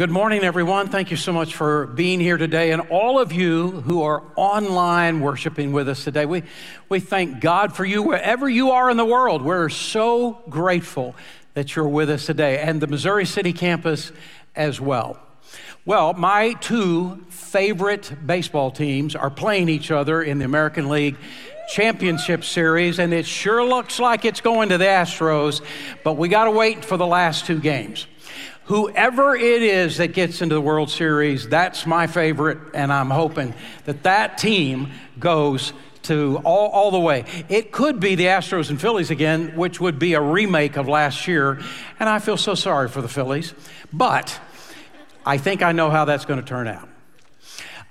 good morning, everyone. Thank you so much for being here today. And all of you who are online worshiping with us today, we, we thank God for you wherever you are in the world. We're so grateful that you're with us today, and the Missouri City campus as well. Well, my two favorite baseball teams are playing each other in the American League Championship Series, and it sure looks like it's going to the Astros, but we got to wait for the last two games. Whoever it is that gets into the World Series, that's my favorite, and I'm hoping that that team goes to all, all the way. It could be the Astros and Phillies again, which would be a remake of last year, and I feel so sorry for the Phillies. But I think I know how that's going to turn out.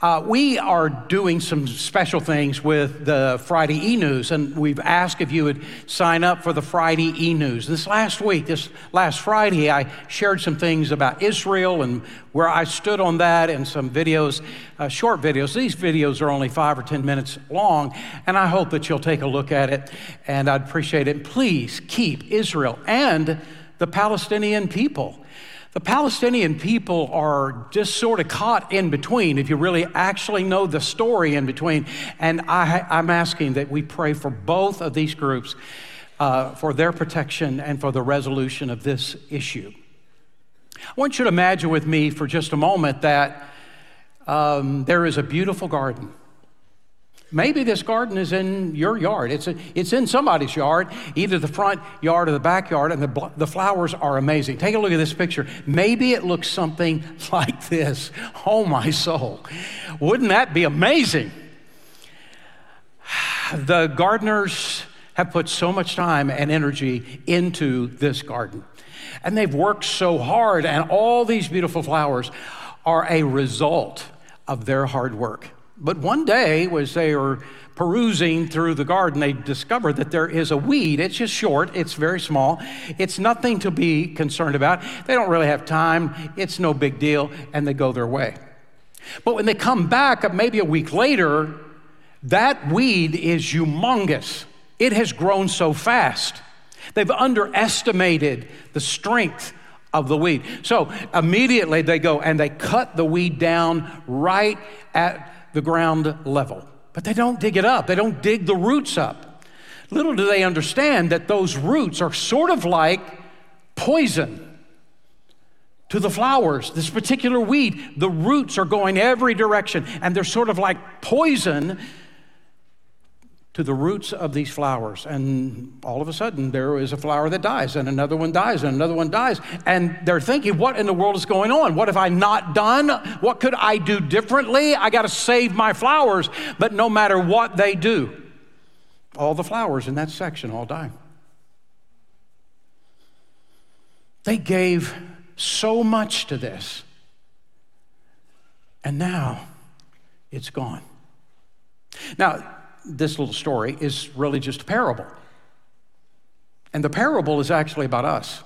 Uh, we are doing some special things with the Friday e News, and we've asked if you would sign up for the Friday e News. This last week, this last Friday, I shared some things about Israel and where I stood on that, and some videos, uh, short videos. These videos are only five or 10 minutes long, and I hope that you'll take a look at it, and I'd appreciate it. Please keep Israel and the Palestinian people the Palestinian people are just sort of caught in between, if you really actually know the story in between. And I, am asking that we pray for both of these groups uh, for their protection and for the resolution of this issue. I want you to imagine with me for just a moment that um, there is a beautiful garden. Maybe this garden is in your yard. It's, a, it's in somebody's yard, either the front yard or the backyard, and the, the flowers are amazing. Take a look at this picture. Maybe it looks something like this. Oh, my soul. Wouldn't that be amazing? The gardeners have put so much time and energy into this garden, and they've worked so hard, and all these beautiful flowers are a result of their hard work. But one day, as they were perusing through the garden, they discovered that there is a weed. It's just short, it's very small, it's nothing to be concerned about. They don't really have time, it's no big deal, and they go their way. But when they come back, uh, maybe a week later, that weed is humongous. It has grown so fast. They've underestimated the strength of the weed. So immediately they go and they cut the weed down right at the ground level. But they don't dig it up, they don't dig the roots up. Little do they understand that those roots are sort of like poison to the flowers. This particular weed, the roots are going every direction, and they're sort of like poison to the roots of these flowers. And all of a sudden, there is a flower that dies, and another one dies, and another one dies. And they're thinking, what in the world is going on? What have I not done? What could I do differently? I got to save my flowers. But no matter what they do, all the flowers in that section all die. They gave so much to this, and now it's gone. Now, this little story is really just a parable. And the parable is actually about us.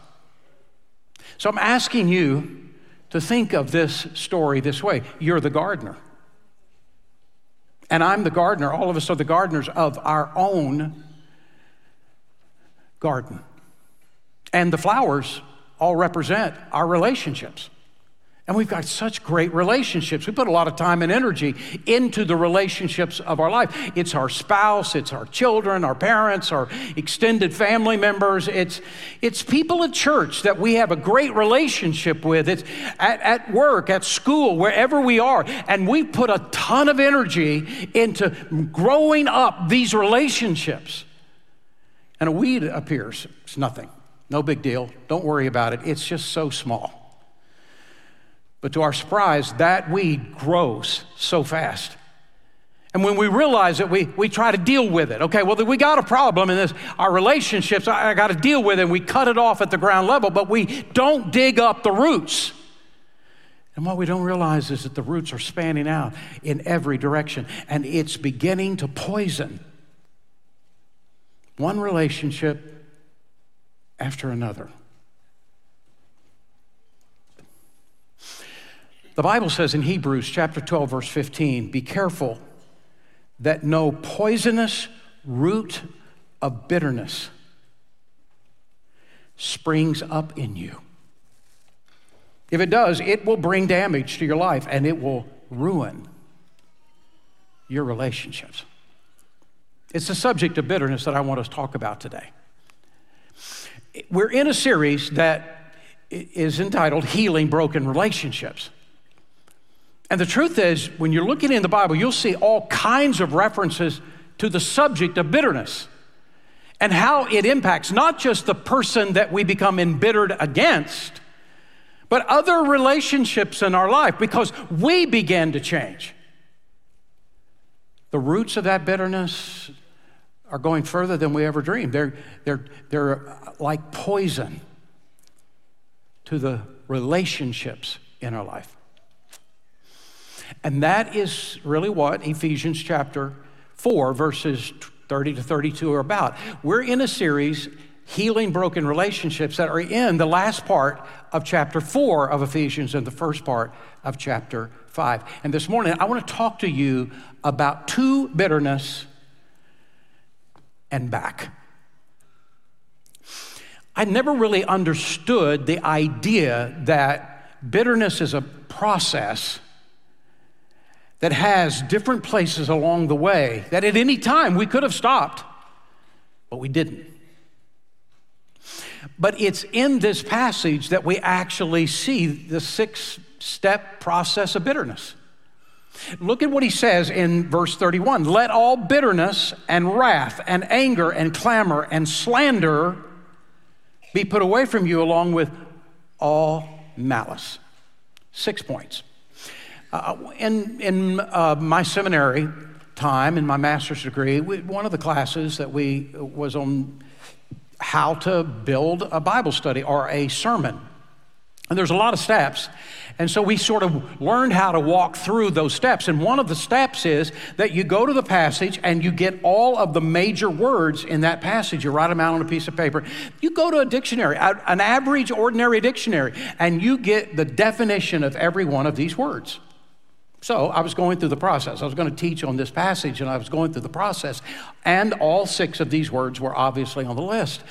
So I'm asking you to think of this story this way you're the gardener. And I'm the gardener. All of us are the gardeners of our own garden. And the flowers all represent our relationships. And we've got such great relationships. We put a lot of time and energy into the relationships of our life. It's our spouse, it's our children, our parents, our extended family members. It's, it's people at church that we have a great relationship with. It's at, at work, at school, wherever we are. And we put a ton of energy into growing up these relationships. And a weed appears. It's nothing. No big deal. Don't worry about it. It's just so small. But to our surprise, that weed grows so fast. And when we realize it, we, we try to deal with it. Okay, well, we got a problem in this. Our relationships, I, I got to deal with it. And we cut it off at the ground level, but we don't dig up the roots. And what we don't realize is that the roots are spanning out in every direction, and it's beginning to poison one relationship after another. The Bible says in Hebrews chapter 12, verse 15, be careful that no poisonous root of bitterness springs up in you. If it does, it will bring damage to your life and it will ruin your relationships. It's the subject of bitterness that I want to talk about today. We're in a series that is entitled Healing Broken Relationships. And the truth is, when you're looking in the Bible, you'll see all kinds of references to the subject of bitterness and how it impacts not just the person that we become embittered against, but other relationships in our life because we began to change. The roots of that bitterness are going further than we ever dreamed. They're, they're, they're uh, like poison to the relationships in our life. And that is really what Ephesians chapter 4, verses 30 to 32 are about. We're in a series, Healing Broken Relationships, that are in the last part of chapter 4 of Ephesians and the first part of chapter 5. And this morning, I want to talk to you about to bitterness and back. I never really understood the idea that bitterness is a process that has different places along the way that at any time we could have stopped, but we didn't. But it's in this passage that we actually see the six step process of bitterness. Look at what he says in verse 31 Let all bitterness and wrath and anger and clamor and slander be put away from you, along with all malice. Six points. Uh, in in uh, my seminary time, in my master's degree, we, one of the classes that we was on how to build a Bible study or a sermon. And there's a lot of steps. And so we sort of learned how to walk through those steps. And one of the steps is that you go to the passage and you get all of the major words in that passage. You write them out on a piece of paper. You go to a dictionary, an average, ordinary dictionary, and you get the definition of every one of these words. So I was going through the process. I was going to teach on this passage, and I was going through the process. And all six of these words were obviously on the list.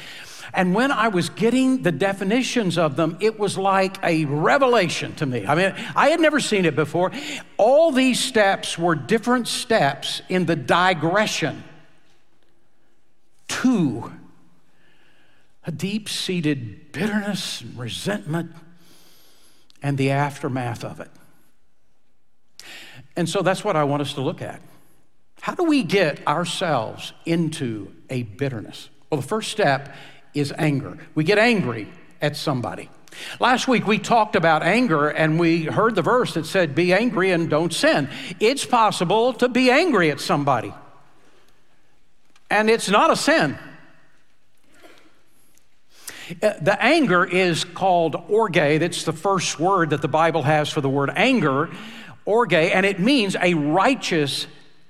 And when I was getting the definitions of them, it was like a revelation to me. I mean, I had never seen it before. All these steps were different steps in the digression to a deep seated bitterness and resentment and the aftermath of it. And so that's what I want us to look at. How do we get ourselves into a bitterness? Well, the first step is anger. We get angry at somebody. Last week we talked about anger and we heard the verse that said, Be angry and don't sin. It's possible to be angry at somebody, and it's not a sin. Uh, the anger is called orge. That's the first word that the Bible has for the word anger orge, and it means a righteous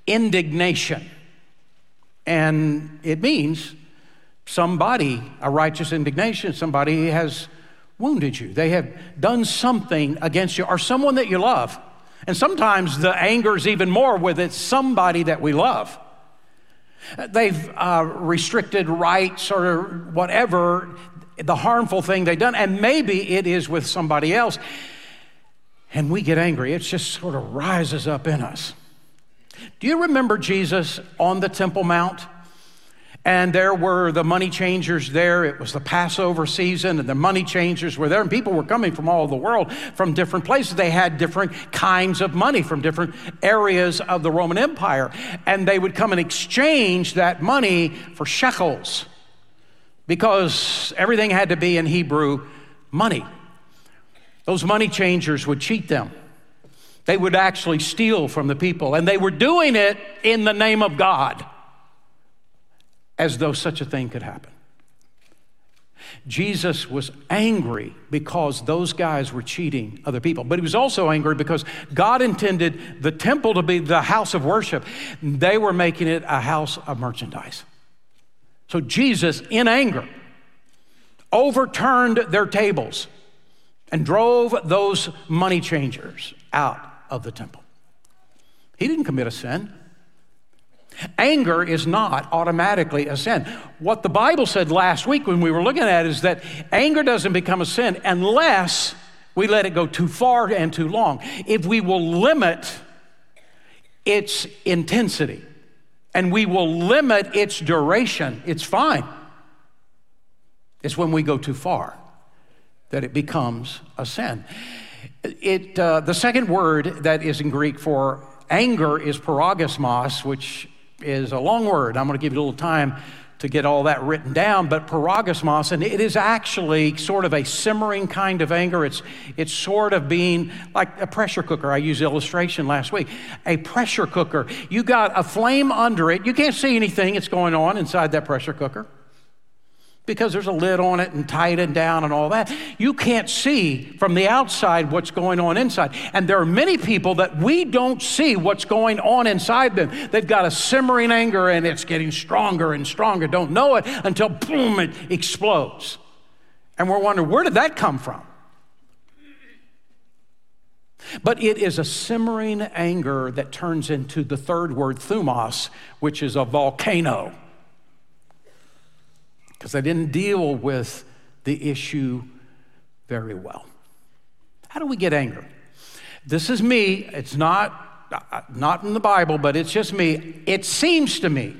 indignation. And it means somebody, a righteous indignation, somebody has wounded you. They have done something against you, or someone that you love. And sometimes the anger is even more with it's somebody that we love. They've uh, restricted rights or whatever, the harmful thing they've done, and maybe it is with somebody else and we get angry. It just sort of rises up in us. Do you remember Jesus on the Temple Mount? And there were the money changers there. It was the Passover season, and the money changers were there. And people were coming from all over the world, from different places. They had different kinds of money from different areas of the Roman Empire. And they would come and exchange that money for shekels because everything had to be in Hebrew money. Those money changers would cheat them. They would actually steal from the people, and they were doing it in the name of God, as though such a thing could happen. Jesus was angry because those guys were cheating other people. But he was also angry because God intended the temple to be the house of worship. They were making it a house of merchandise. So Jesus, in anger, overturned their tables and drove those money changers out of the temple. He didn't commit a sin. Anger is not automatically a sin. What the Bible said last week when we were looking at is that anger doesn't become a sin unless We let it go too far and too long. If we will limit its intensity and we will limit its duration, it's fine. It's when we go too far that it becomes a sin. It, uh, the second word that is in Greek for anger is parogasmos, which is a long word. I'm going to give you a little time to get all that written down, but parogasmos, and it is actually sort of a simmering kind of anger. It's, it's sort of being like a pressure cooker. I used illustration last week. A pressure cooker. You got a flame under it. You can't see anything that's going on inside that pressure cooker because there's a lid on it and tightened down and all that. You can't see from the outside what's going on inside. And there are many people that we don't see what's going on inside them. They've got a simmering anger and it's getting stronger and stronger. Don't know it until boom, it explodes. And we're wondering, where did that come from? But it is a simmering anger that turns into the third word, thumos, which is a volcano because I didn't deal with the issue very well. How do we get angry? This is me. It's not, uh, not in the Bible, but it's just me. It seems to me,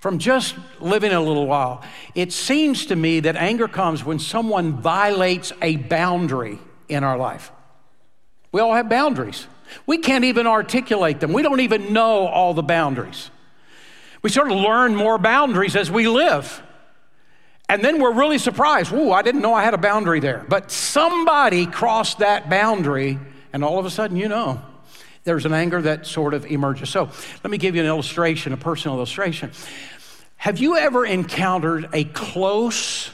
from just living a little while, it seems to me that anger comes when someone violates a boundary in our life. We all have boundaries. We can't even articulate them. We don't even know all the boundaries. We sort of learn more boundaries as we live. And then we're really surprised. Ooh, I didn't know I had a boundary there. But somebody crossed that boundary, and all of a sudden, you know, there's an anger that sort of emerges. So let me give you an illustration, a personal illustration. Have you ever encountered a close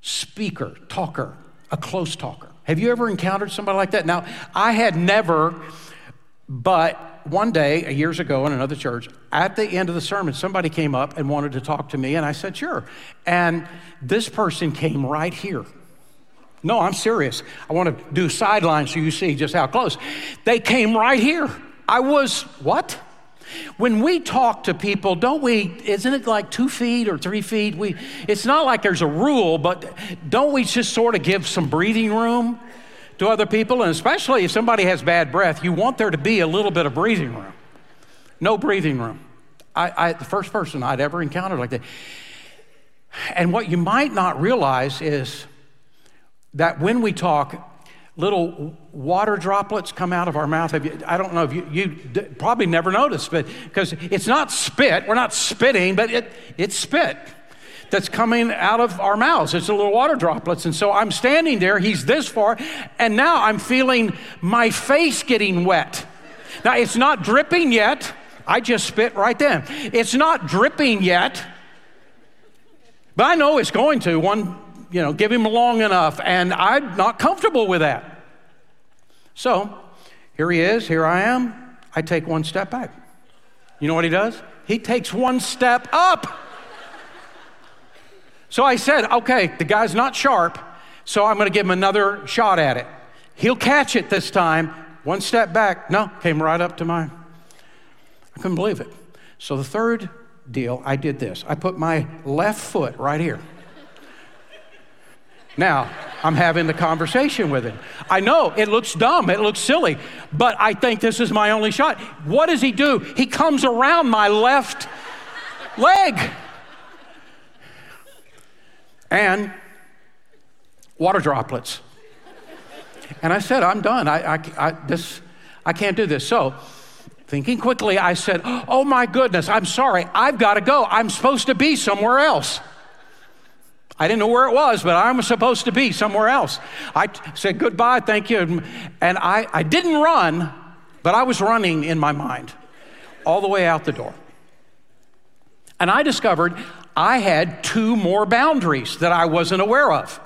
speaker, talker, a close talker? Have you ever encountered somebody like that? Now, I had never, but one day, years ago in another church, at the end of the sermon, somebody came up and wanted to talk to me, and I said, sure. And this person came right here. No, I'm serious. I want to do sidelines so you see just how close. They came right here. I was, what? When we talk to people, don't we, isn't it like two feet or three feet? We, it's not like there's a rule, but don't we just sort of give some breathing room? To other people, and especially if somebody has bad breath, you want there to be a little bit of breathing room. No breathing room. I, I, the first person I'd ever encountered like that. And what you might not realize is that when we talk, little water droplets come out of our mouth. You, I don't know if you, you probably never noticed, but because it's not spit, we're not spitting, but it, it's spit that's coming out of our mouths. It's a little water droplets. And so I'm standing there, he's this far, and now I'm feeling my face getting wet. Now it's not dripping yet. I just spit right then. It's not dripping yet, but I know it's going to. One, you know, give him long enough, and I'm not comfortable with that. So here he is, here I am. I take one step back. You know what he does? He takes one step up. So I said, okay, the guy's not sharp, so I'm going to give him another shot at it. He'll catch it this time. One step back. No, came right up to mine. I couldn't believe it. So the third deal, I did this. I put my left foot right here. Now, I'm having the conversation with him. I know it looks dumb, it looks silly, but I think this is my only shot. What does he do? He comes around my left leg and water droplets. And I said, I'm done. I, I, I, this, I can't do this. So, thinking quickly, I said, Oh my goodness, I'm sorry. I've got to go. I'm supposed to be somewhere else. I didn't know where it was, but I was supposed to be somewhere else. I t- said goodbye, thank you. And I, I didn't run, but I was running in my mind all the way out the door. And I discovered I had two more boundaries that I wasn't aware of.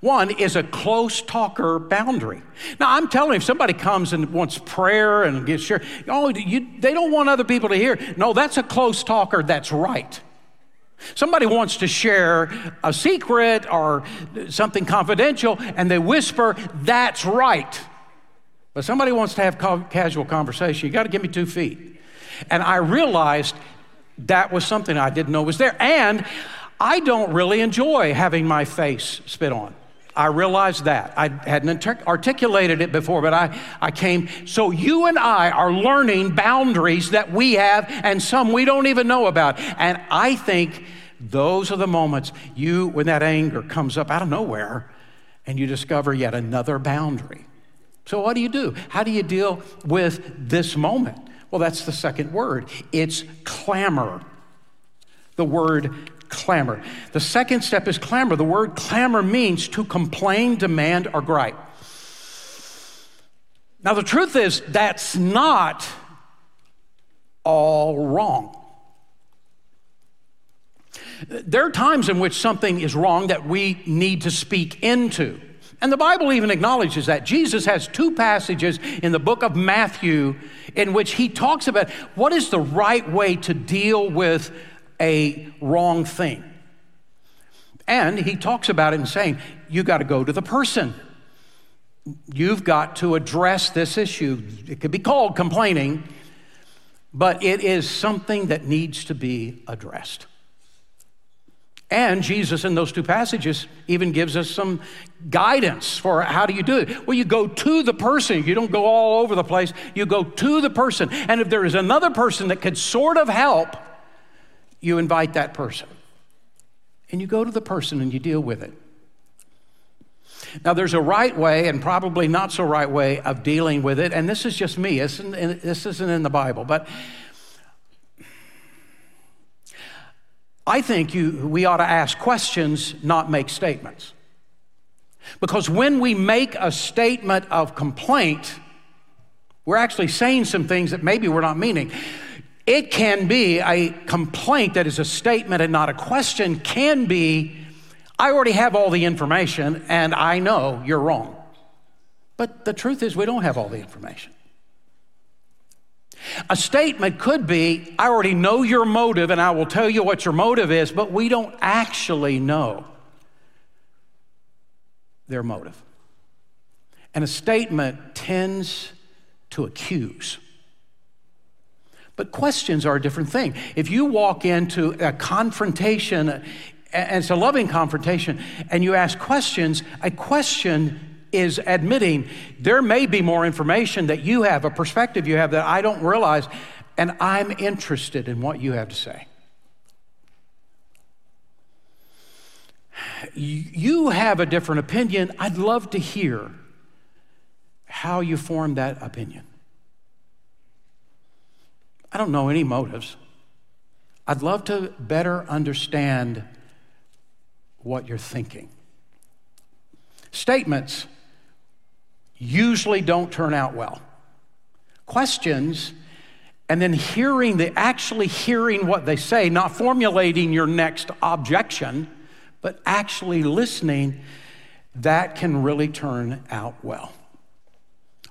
One is a close talker boundary. Now, I'm telling you, if somebody comes and wants prayer and gets shared, oh, you, they don't want other people to hear. No, that's a close talker that's right. Somebody wants to share a secret or something confidential and they whisper, that's right. But somebody wants to have casual conversation, you got to give me two feet. And I realized that was something I didn't know was there. And I don't really enjoy having my face spit on. I realized that. I hadn't articulated it before, but I, I came. So you and I are learning boundaries that we have and some we don't even know about. And I think those are the moments you, when that anger comes up out of nowhere and you discover yet another boundary. So, what do you do? How do you deal with this moment? Well, that's the second word it's clamor. The word clamor. The second step is clamor. The word clamor means to complain, demand, or gripe. Now, the truth is, that's not all wrong. There are times in which something is wrong that we need to speak into. And the Bible even acknowledges that. Jesus has two passages in the book of Matthew in which he talks about what is the right way to deal with a wrong thing. And he talks about it and saying, you got to go to the person. You've got to address this issue. It could be called complaining, but it is something that needs to be addressed. And Jesus, in those two passages, even gives us some guidance for how do you do it. Well, you go to the person. You don't go all over the place. You go to the person. And if there is another person that could sort of help, you invite that person. And you go to the person and you deal with it. Now, there's a right way and probably not so right way of dealing with it, and this is just me. This isn't in the Bible, but I think you, we ought to ask questions, not make statements. Because when we make a statement of complaint, we're actually saying some things that maybe we're not meaning. It can be a complaint that is a statement and not a question, can be, I already have all the information and I know you're wrong. But the truth is, we don't have all the information. A statement could be, I already know your motive and I will tell you what your motive is, but we don't actually know their motive. And a statement tends to accuse. But questions are a different thing. If you walk into a confrontation, and it's a loving confrontation, and you ask questions, a question is admitting there may be more information that you have, a perspective you have that I don't realize, and I'm interested in what you have to say. You have a different opinion. I'd love to hear how you formed that opinion. I don't know any motives. I'd love to better understand what you're thinking. Statements usually don't turn out well. Questions, and then hearing the actually hearing what they say, not formulating your next objection, but actually listening, that can really turn out well.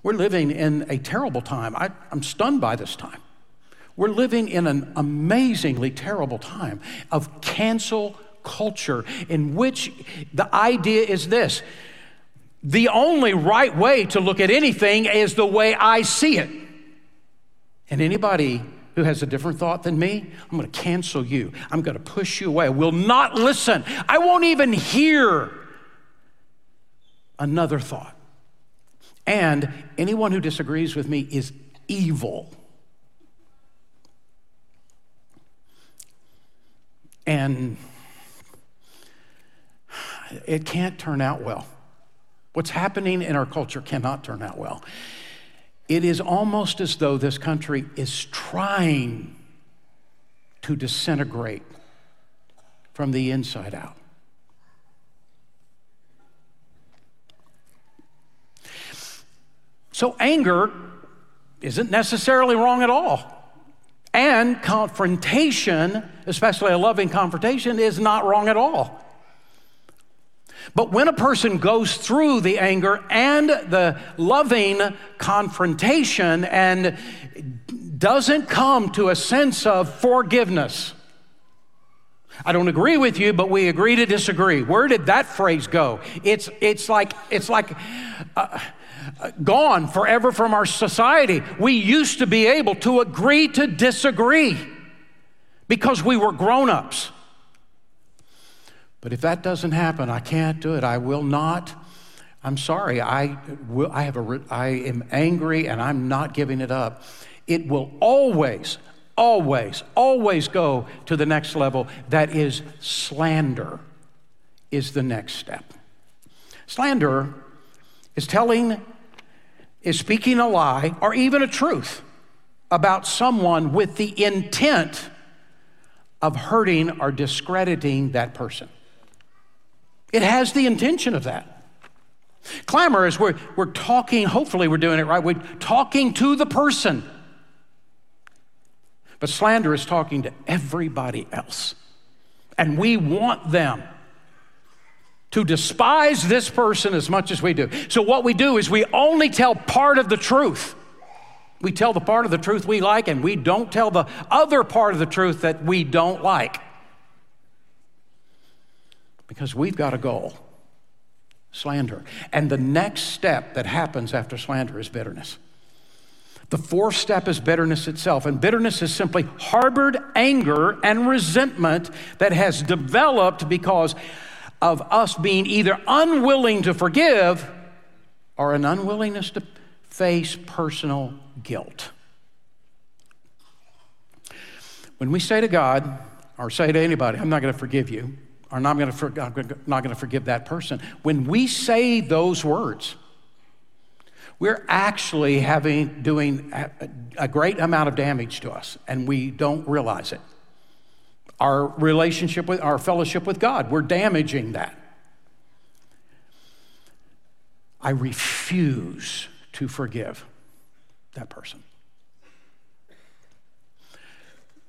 We're living in a terrible time. I, am stunned by this time. We're living in an amazingly terrible time of cancel culture in which the idea is this the only right way to look at anything is the way I see it. And anybody who has a different thought than me, I'm going to cancel you. I'm going to push you away. I will not listen. I won't even hear another thought. And anyone who disagrees with me is evil. And it can't turn out well. What's happening in our culture cannot turn out well. It is almost as though this country is trying to disintegrate from the inside out. So, anger isn't necessarily wrong at all. And confrontation, especially a loving confrontation, is not wrong at all. But when a person goes through the anger and the loving confrontation and doesn't come to a sense of forgiveness, I don't agree with you, but we agree to disagree. Where did that phrase go? It's, it's like, it's like, uh, gone forever from our society. We used to be able to agree to disagree because we were grown ups. But if that doesn't happen, I can't do it. I will not. I'm sorry. I, will, I, have a, I am angry and I'm not giving it up. It will always, always, always go to the next level. That is slander, is the next step. Slander is telling, is speaking a lie or even a truth about someone with the intent of hurting or discrediting that person. It has the intention of that. Clamor is we're, we're talking, hopefully, we're doing it right. We're talking to the person. But slander is talking to everybody else. And we want them to despise this person as much as we do. So, what we do is we only tell part of the truth. We tell the part of the truth we like, and we don't tell the other part of the truth that we don't like. Because we've got a goal slander. And the next step that happens after slander is bitterness. The fourth step is bitterness itself. And bitterness is simply harbored anger and resentment that has developed because of us being either unwilling to forgive or an unwillingness to face personal guilt. When we say to God, or say to anybody, I'm not going to forgive you, or not going to, not going to forgive that person, when we say those words, we're actually having doing a great amount of damage to us and we don't realize it. Our relationship with our fellowship with god we're damaging that. I refuse to forgive that person.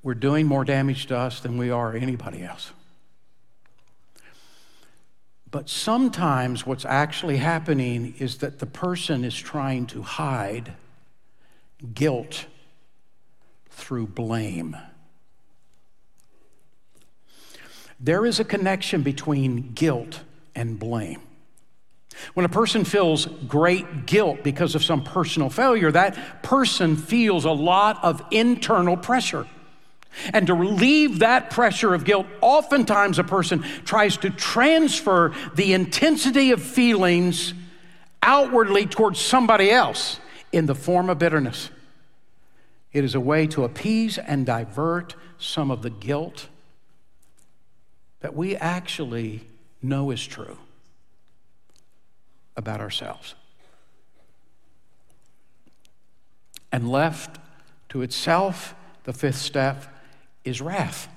We're doing more damage to us than we are anybody else but sometimes what's actually happening is that the person is trying to hide guilt through blame. There is a connection between guilt and blame. When a person feels great guilt because of some personal failure, that person feels a lot of internal pressure. And to relieve that pressure of guilt, oftentimes a person tries to transfer the intensity of feelings outwardly towards somebody else in the form of bitterness. It is a way to appease and divert some of the guilt that we actually know is true about ourselves. And left to itself, the fifth step is wrath.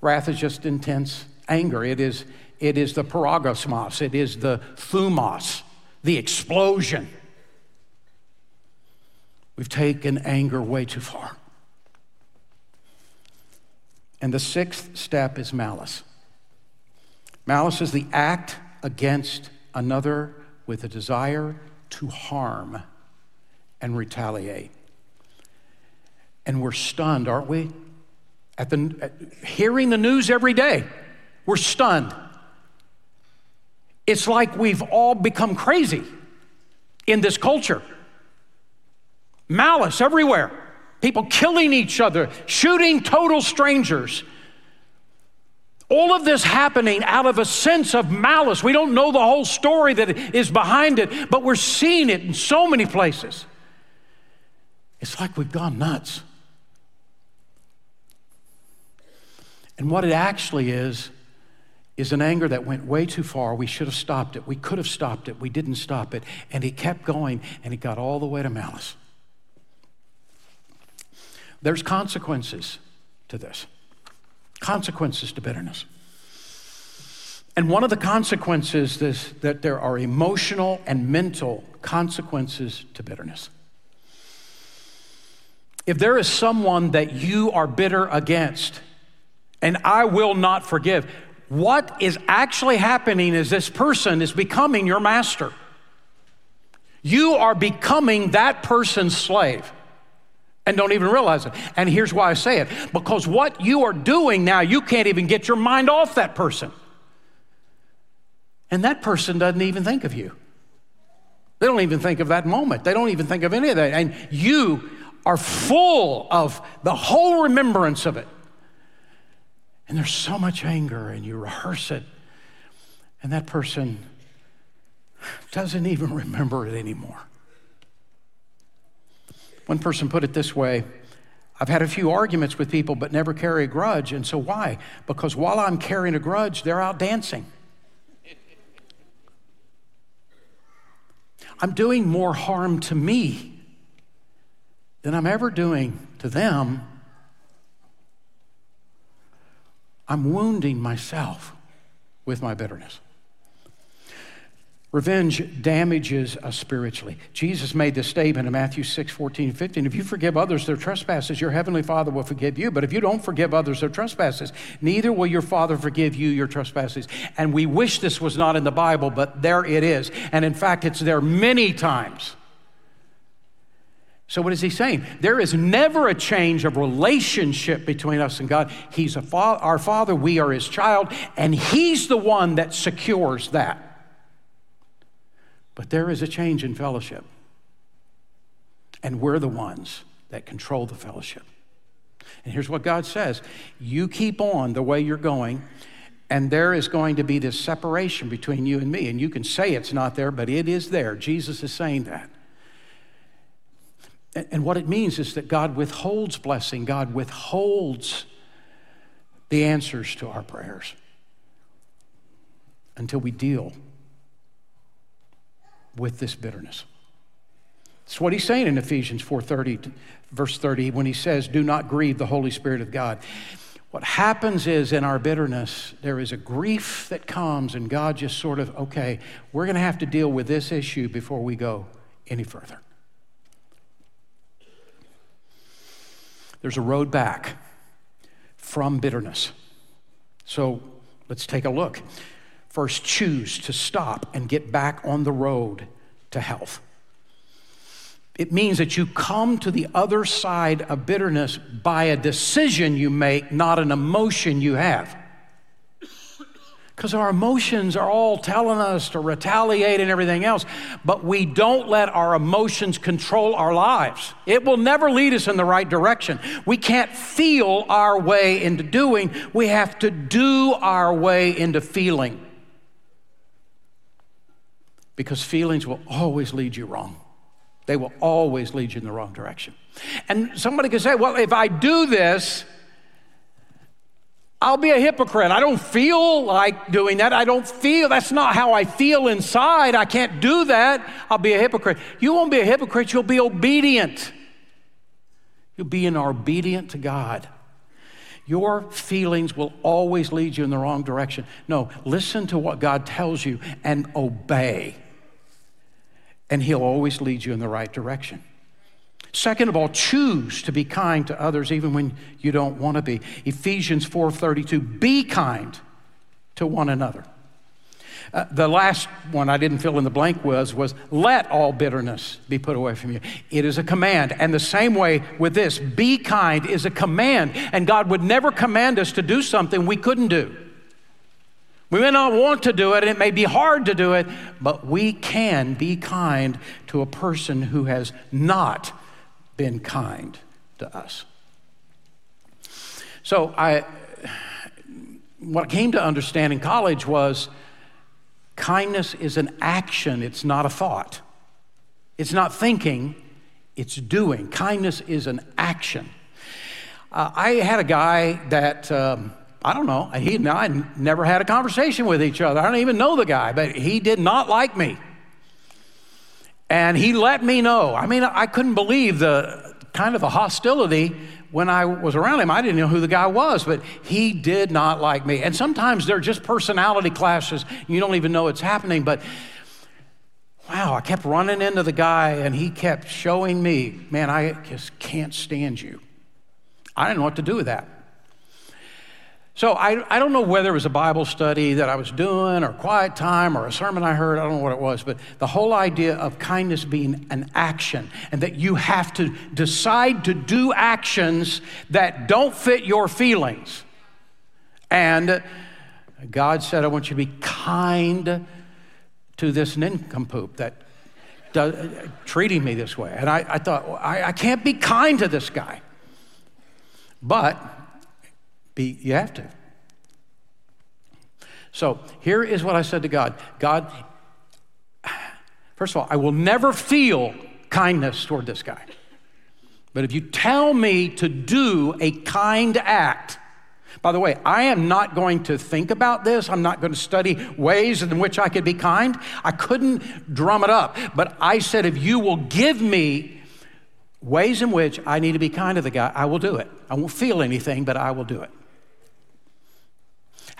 Wrath is just intense anger. It is, it is the paragosmos, it is the thumos, the explosion. We've taken anger way too far. And the sixth step is malice. Malice is the act against another with a desire to harm and retaliate. And we're stunned, aren't we? At the, at, hearing the news every day, we're stunned. It's like we've all become crazy in this culture. Malice everywhere, people killing each other, shooting total strangers. All of this happening out of a sense of malice. We don't know the whole story that is behind it, but we're seeing it in so many places. It's like we've gone nuts. And what it actually is, is an anger that went way too far. We should have stopped it. We could have stopped it. We didn't stop it. And it kept going, and it got all the way to malice. There's consequences to this, consequences to bitterness. And one of the consequences is that there are emotional and mental consequences to bitterness. If there is someone that you are bitter against, and I will not forgive. What is actually happening is this person is becoming your master. You are becoming that person's slave and don't even realize it. And here's why I say it because what you are doing now, you can't even get your mind off that person. And that person doesn't even think of you. They don't even think of that moment. They don't even think of any of that. And you are full of the whole remembrance of it. And there's so much anger, and you rehearse it And that person doesn't even remember it anymore. One person put it this way I've had a few arguments with people, but never carry a grudge. And so why? Because while I'm carrying a grudge, they're out dancing. I'm doing more harm to me than I'm ever doing to them. I'm wounding myself with my bitterness. Revenge damages us spiritually. Jesus made this statement in Matthew 6, 14, 15. If you forgive others their trespasses, your heavenly Father will forgive you. But if you don't forgive others their trespasses, neither will your Father forgive you your trespasses. And we wish this was not in the Bible, but there it is. And in fact, it's there many times. So, what is he saying? There is never a change of relationship between us and God. He's fa- our Father, we are His child, and He's the one that secures that. But there is a change in fellowship. And we're the ones that control the fellowship. And here's what God says You keep on the way you're going, and there is going to be this separation between you and me. And you can say it's not there, but it is there. Jesus is saying that. And what it means is that God withholds blessing, God withholds the answers to our prayers until we deal with this bitterness. That's what he's saying in Ephesians 4:30 verse 30 when he says do not grieve the Holy Spirit of God. What happens is in our bitterness there is a grief that comes and God just sort of okay, we're going to have to deal with this issue before we go any further. There's a road back from bitterness. So let's take a look. First, choose to stop and get back on the road to health. It means that you come to the other side of bitterness by a decision you make, not an emotion you have. Because our emotions are all telling us to retaliate and everything else, but we don't let our emotions control our lives. It will never lead us in the right direction. We can't feel our way into doing, we have to do our way into feeling. Because feelings will always lead you wrong. They will always lead you in the wrong direction. And somebody could say, well, if I do this, I'll be a hypocrite. I don't feel like doing that. I don't feel, that's not how I feel inside. I can't do that. I'll be a hypocrite. You won't be a hypocrite, you'll be obedient. You'll be in obedient to God. Your feelings will always lead you in the wrong direction. No, listen to what God tells you and obey. And He'll always lead you in the right direction. Second of all, choose to be kind to others even when you don't want to be. Ephesians 4:32, be kind to one another. Uh, the last one I didn't fill in the blank was was let all bitterness be put away from you. It is a command, and the same way with this, be kind is a command, and God would never command us to do something we couldn't do. We may not want to do it, and it may be hard to do it, but we can be kind to a person who has not been kind to us. So I what I came to understand in college was kindness is an action, it's not a thought. It's not thinking, it's doing. Kindness is an action. Uh, I had a guy that, um, I don't know, he and I never had a conversation with each other. I don't even know the guy, but he did not like me. And he let me know. I mean, I couldn't believe the kind of the hostility when I was around him. I didn't know who the guy was, but he did not like me. And sometimes they're just personality clashes. You don't even know it's happening, but wow, I kept running into the guy and he kept showing me, man, I just can't stand you. I didn't know what to do with that. So I, I don't know whether it was a Bible study that I was doing or quiet time or a sermon I heard. I don't know what it was, but the whole idea of kindness being an action and that you have to decide to do actions that don't fit your feelings. And God said, I want you to be kind to this nincompoop that does, treating me this way. And I, I thought, well, I, I can't be kind to this guy. But be, you have to. So here is what I said to God God, first of all, I will never feel kindness toward this guy. But if you tell me to do a kind act, by the way, I am not going to think about this. I'm not going to study ways in which I could be kind. I couldn't drum it up. But I said, if you will give me ways in which I need to be kind to the guy, I will do it. I won't feel anything, but I will do it.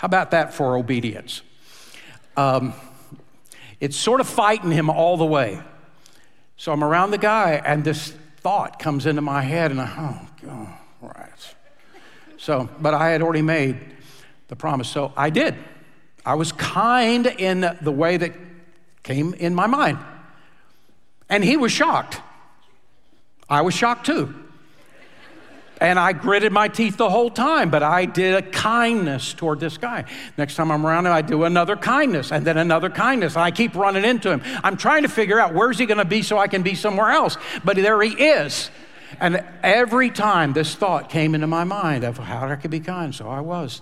How about that for obedience? Um, it's sort of fighting him all the way. So I'm around the guy, and this thought comes into my head, and I, oh, God, right. So, but I had already made the promise. So I did. I was kind in the way that came in my mind. And he was shocked. I was shocked too. And I gritted my teeth the whole time, but I did a kindness toward this guy. Next time I'm around him, I do another kindness and then another kindness. And I keep running into him. I'm trying to figure out where's he going to be so I can be somewhere else. But there he is. And every time this thought came into my mind of how I could be kind, so I was.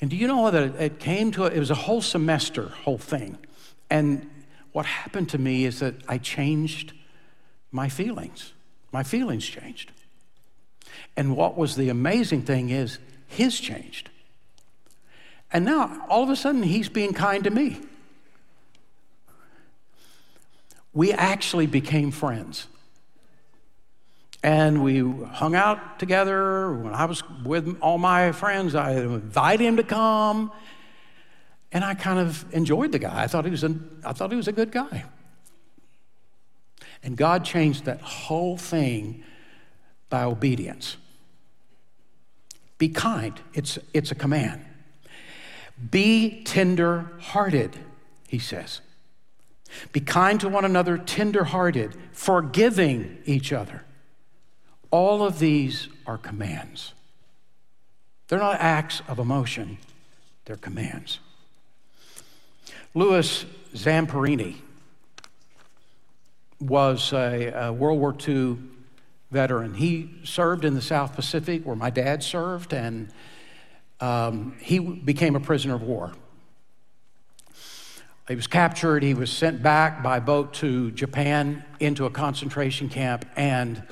And do you know that it came to, it was a whole semester, whole thing. And what happened to me is that I changed my feelings. My feelings changed. And what was the amazing thing is, his changed. And now, all of a sudden, he's being kind to me. We actually became friends. And we hung out together. When I was with all my friends, I invited him to come. And I kind of enjoyed the guy. I thought he was a, I thought he was a good guy. And God changed that whole thing by obedience. Be kind, it's, it's a command. Be tender hearted, he says. Be kind to one another, tender hearted, forgiving each other. All of these are commands. They're not acts of emotion, they're commands. Louis Zamperini was a, a, World War II veteran. He served in the South Pacific where my dad served, and um, he became a prisoner of war. He was captured, he was sent back by boat to Japan into a concentration camp, and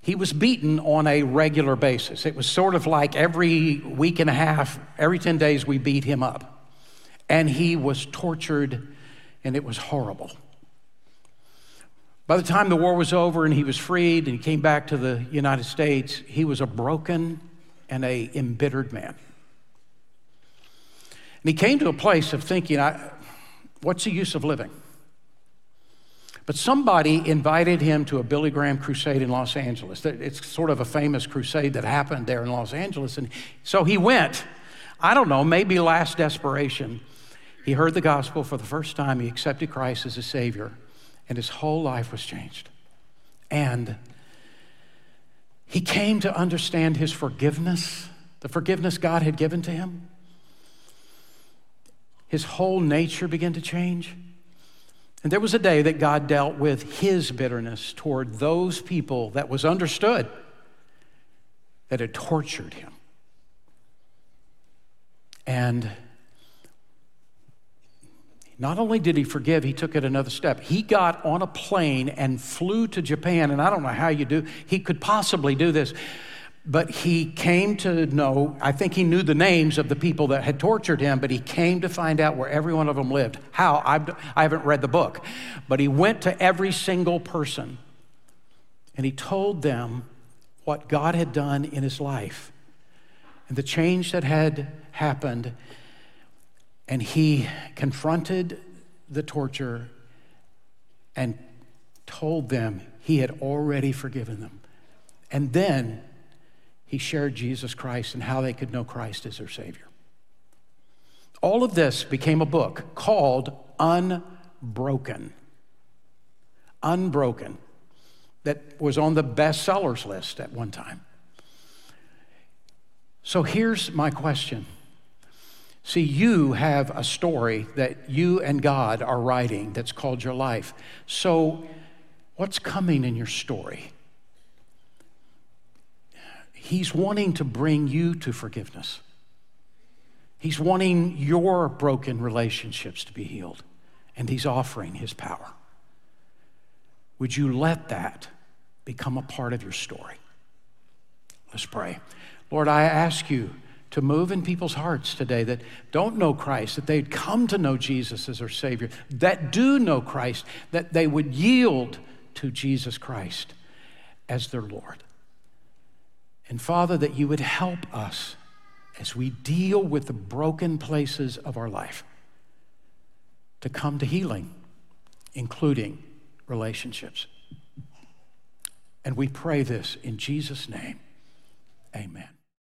he was beaten on a regular basis. It was sort of like every week and a half, every 10 days, we beat him up. And he was tortured, and it was horrible. By the time the war was over and he was freed and he came back to the United States, he was a broken and a embittered man. And he came to a place of thinking, what's the use of living? But somebody invited him to a Billy Graham crusade in Los Angeles. It's sort of a famous crusade that happened there in Los Angeles. And so he went. I don't know, maybe last desperation. He heard the gospel for the first time. He accepted Christ as a Savior and his whole life was changed. And he came to understand his forgiveness, the forgiveness God had given to him. His whole nature began to change. And there was a day that God dealt with his bitterness toward those people that was understood that had tortured him. And not only did he forgive, he took it another step. He got on a plane and flew to Japan, and I don't know how you do, he could possibly do this, but he came to know, I think he knew the names of the people that had tortured him, but he came to find out where every one of them lived. How? I've, I haven't read the book, but he went to every single person and he told them what God had done in his life and the change that had happened and he confronted the torture and told them he had already forgiven them. And then he shared Jesus Christ and how they could know Christ as their Savior. All of this became a book called Unbroken. Unbroken, that was on the bestsellers list at one time. So here's my question See, you have a story that you and God are writing that's called your life. So, what's coming in your story? He's wanting to bring you to forgiveness. He's wanting your broken relationships to be healed, and He's offering His power. Would you let that become a part of your story? Let's pray. Lord, I ask you to move in people's hearts today that don't know Christ, that they'd come to know Jesus as their Savior, that do know Christ, that they would yield to Jesus Christ as their Lord. And Father, that you would help us as we deal with the broken places of our life to come to healing, including relationships. And we pray this in Jesus' name. Amen.